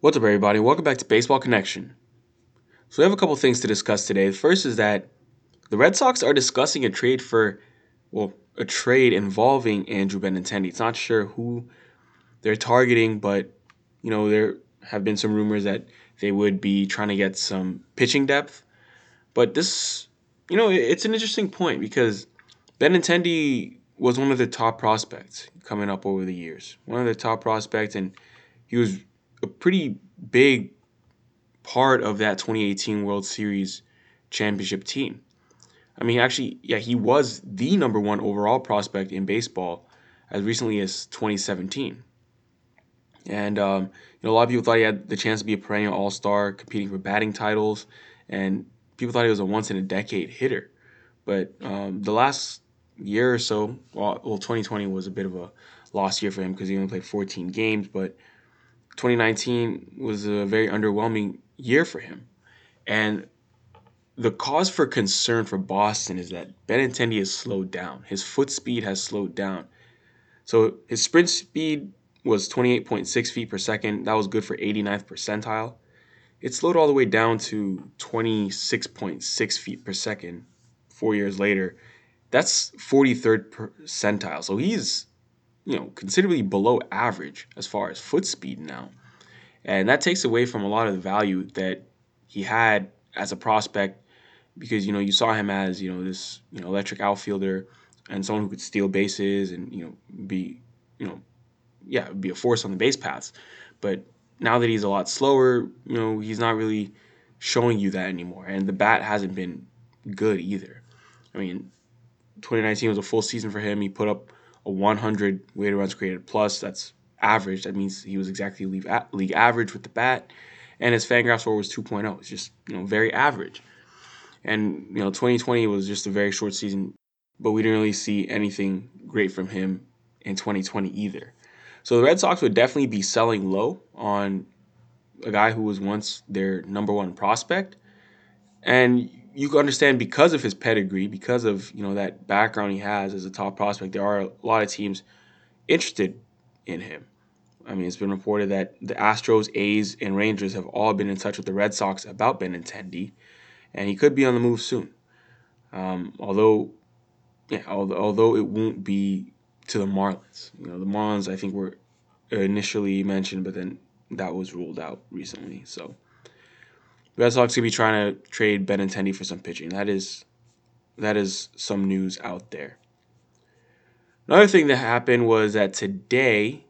What's up, everybody? Welcome back to Baseball Connection. So, we have a couple things to discuss today. The first is that the Red Sox are discussing a trade for, well, a trade involving Andrew Benintendi. It's not sure who they're targeting, but, you know, there have been some rumors that they would be trying to get some pitching depth. But this, you know, it's an interesting point because Benintendi was one of the top prospects coming up over the years. One of the top prospects, and he was a pretty big part of that 2018 World Series championship team. I mean, actually, yeah, he was the number one overall prospect in baseball as recently as 2017. And um, you know, a lot of people thought he had the chance to be a perennial All Star, competing for batting titles, and people thought he was a once in a decade hitter. But um, the last year or so, well, well, 2020 was a bit of a lost year for him because he only played 14 games, but 2019 was a very underwhelming year for him. And the cause for concern for Boston is that Benintendi has slowed down. His foot speed has slowed down. So his sprint speed was 28.6 feet per second. That was good for 89th percentile. It slowed all the way down to 26.6 feet per second four years later. That's 43rd percentile. So he's you know, considerably below average as far as foot speed now. And that takes away from a lot of the value that he had as a prospect because, you know, you saw him as, you know, this, you know, electric outfielder and someone who could steal bases and, you know, be, you know, yeah, be a force on the base paths. But now that he's a lot slower, you know, he's not really showing you that anymore. And the bat hasn't been good either. I mean, 2019 was a full season for him. He put up a 100 weighted runs created plus. That's average. That means he was exactly league, league average with the bat, and his Fangraphs score was 2.0. It's just you know very average. And you know 2020 was just a very short season, but we didn't really see anything great from him in 2020 either. So the Red Sox would definitely be selling low on a guy who was once their number one prospect. And you can understand because of his pedigree, because of you know that background he has as a top prospect, there are a lot of teams interested in him. I mean, it's been reported that the Astros, A's, and Rangers have all been in touch with the Red Sox about Benintendi, and he could be on the move soon. Um, although, yeah, although, it won't be to the Marlins. You know, the Marlins I think were initially mentioned, but then that was ruled out recently. So Red Sox could be trying to trade Benintendi for some pitching. That is that is some news out there. Another thing that happened was that today,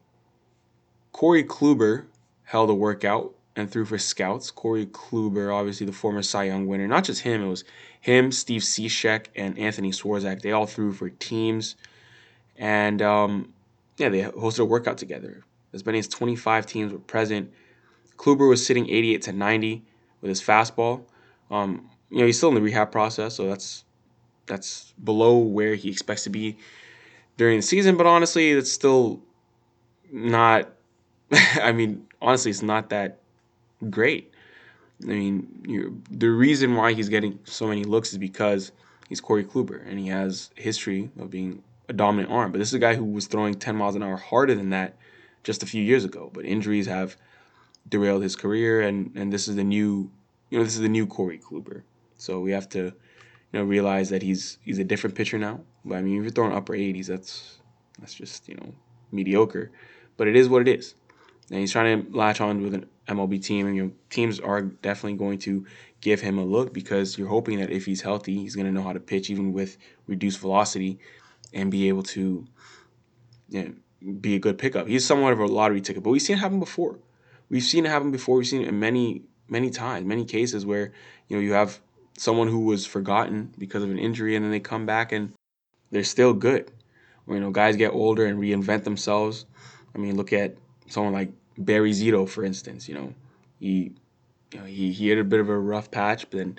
Corey Kluber held a workout and threw for scouts. Corey Kluber, obviously the former Cy Young winner, not just him, it was him, Steve Cishek, and Anthony Swarzak. They all threw for teams. And um, yeah, they hosted a workout together. As many as 25 teams were present. Kluber was sitting 88 to 90 with his fastball. Um, you know, he's still in the rehab process, so that's that's below where he expects to be during the season. But honestly, it's still not. I mean, honestly, it's not that great. I mean, the reason why he's getting so many looks is because he's Corey Kluber and he has history of being a dominant arm. But this is a guy who was throwing 10 miles an hour harder than that just a few years ago. But injuries have derailed his career, and and this is the new, you know, this is the new Corey Kluber. So we have to, you know, realize that he's he's a different pitcher now. But I mean, if you're throwing upper 80s, that's that's just you know mediocre. But it is what it is, and he's trying to latch on with an MLB team, and you know, teams are definitely going to give him a look because you're hoping that if he's healthy, he's going to know how to pitch even with reduced velocity, and be able to, you know, be a good pickup. He's somewhat of a lottery ticket, but we've seen it happen before. We've seen it happen before. We've seen it in many, many times, many cases where you know you have someone who was forgotten because of an injury, and then they come back and they're still good. Or you know, guys get older and reinvent themselves. I mean, look at someone like Barry Zito, for instance. You know, he, you know, he he had a bit of a rough patch, but then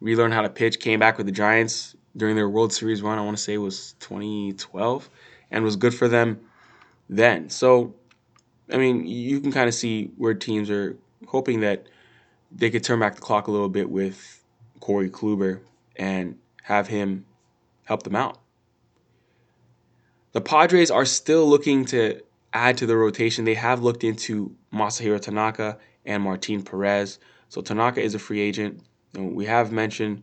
relearned how to pitch. Came back with the Giants during their World Series run. I want to say was 2012, and was good for them then. So I mean, you can kind of see where teams are hoping that they could turn back the clock a little bit with Corey Kluber and have him help them out. The Padres are still looking to add to the rotation, they have looked into Masahiro Tanaka and Martin Perez. So Tanaka is a free agent. And we have mentioned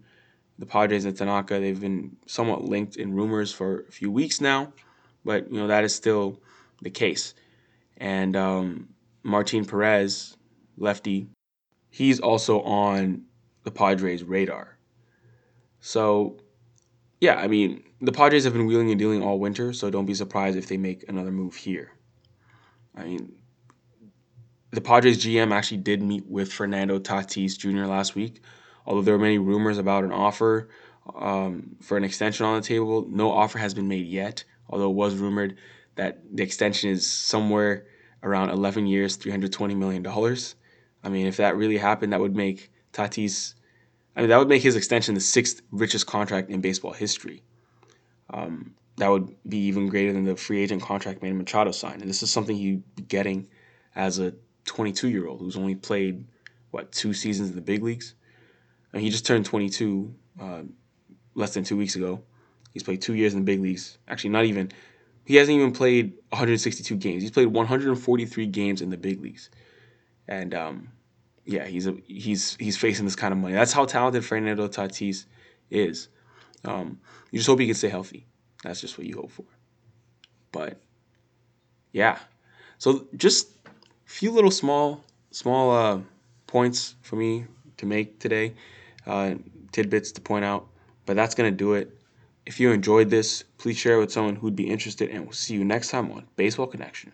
the Padres and Tanaka. They've been somewhat linked in rumors for a few weeks now, but you know that is still the case. And um, Martin Perez, lefty, he's also on the Padres' radar. So, yeah, I mean, the Padres have been wheeling and dealing all winter, so don't be surprised if they make another move here. I mean, the Padres GM actually did meet with Fernando Tatis Jr. last week. Although there were many rumors about an offer um, for an extension on the table, no offer has been made yet. Although it was rumored that the extension is somewhere around 11 years, $320 million. I mean, if that really happened, that would make Tatis, I mean, that would make his extension the sixth richest contract in baseball history. Um, that would be even greater than the free agent contract Manny Machado signed. And this is something he'd be getting as a 22 year old who's only played, what, two seasons in the big leagues? Mean, he just turned 22 uh, less than two weeks ago. He's played two years in the big leagues. Actually, not even. He hasn't even played 162 games. He's played 143 games in the big leagues, and um, yeah, he's a, he's he's facing this kind of money. That's how talented Fernando Tatis is. Um, you just hope he can stay healthy. That's just what you hope for. But yeah, so just a few little small small uh, points for me to make today, uh, tidbits to point out. But that's gonna do it. If you enjoyed this, please share it with someone who'd be interested, and we'll see you next time on Baseball Connection.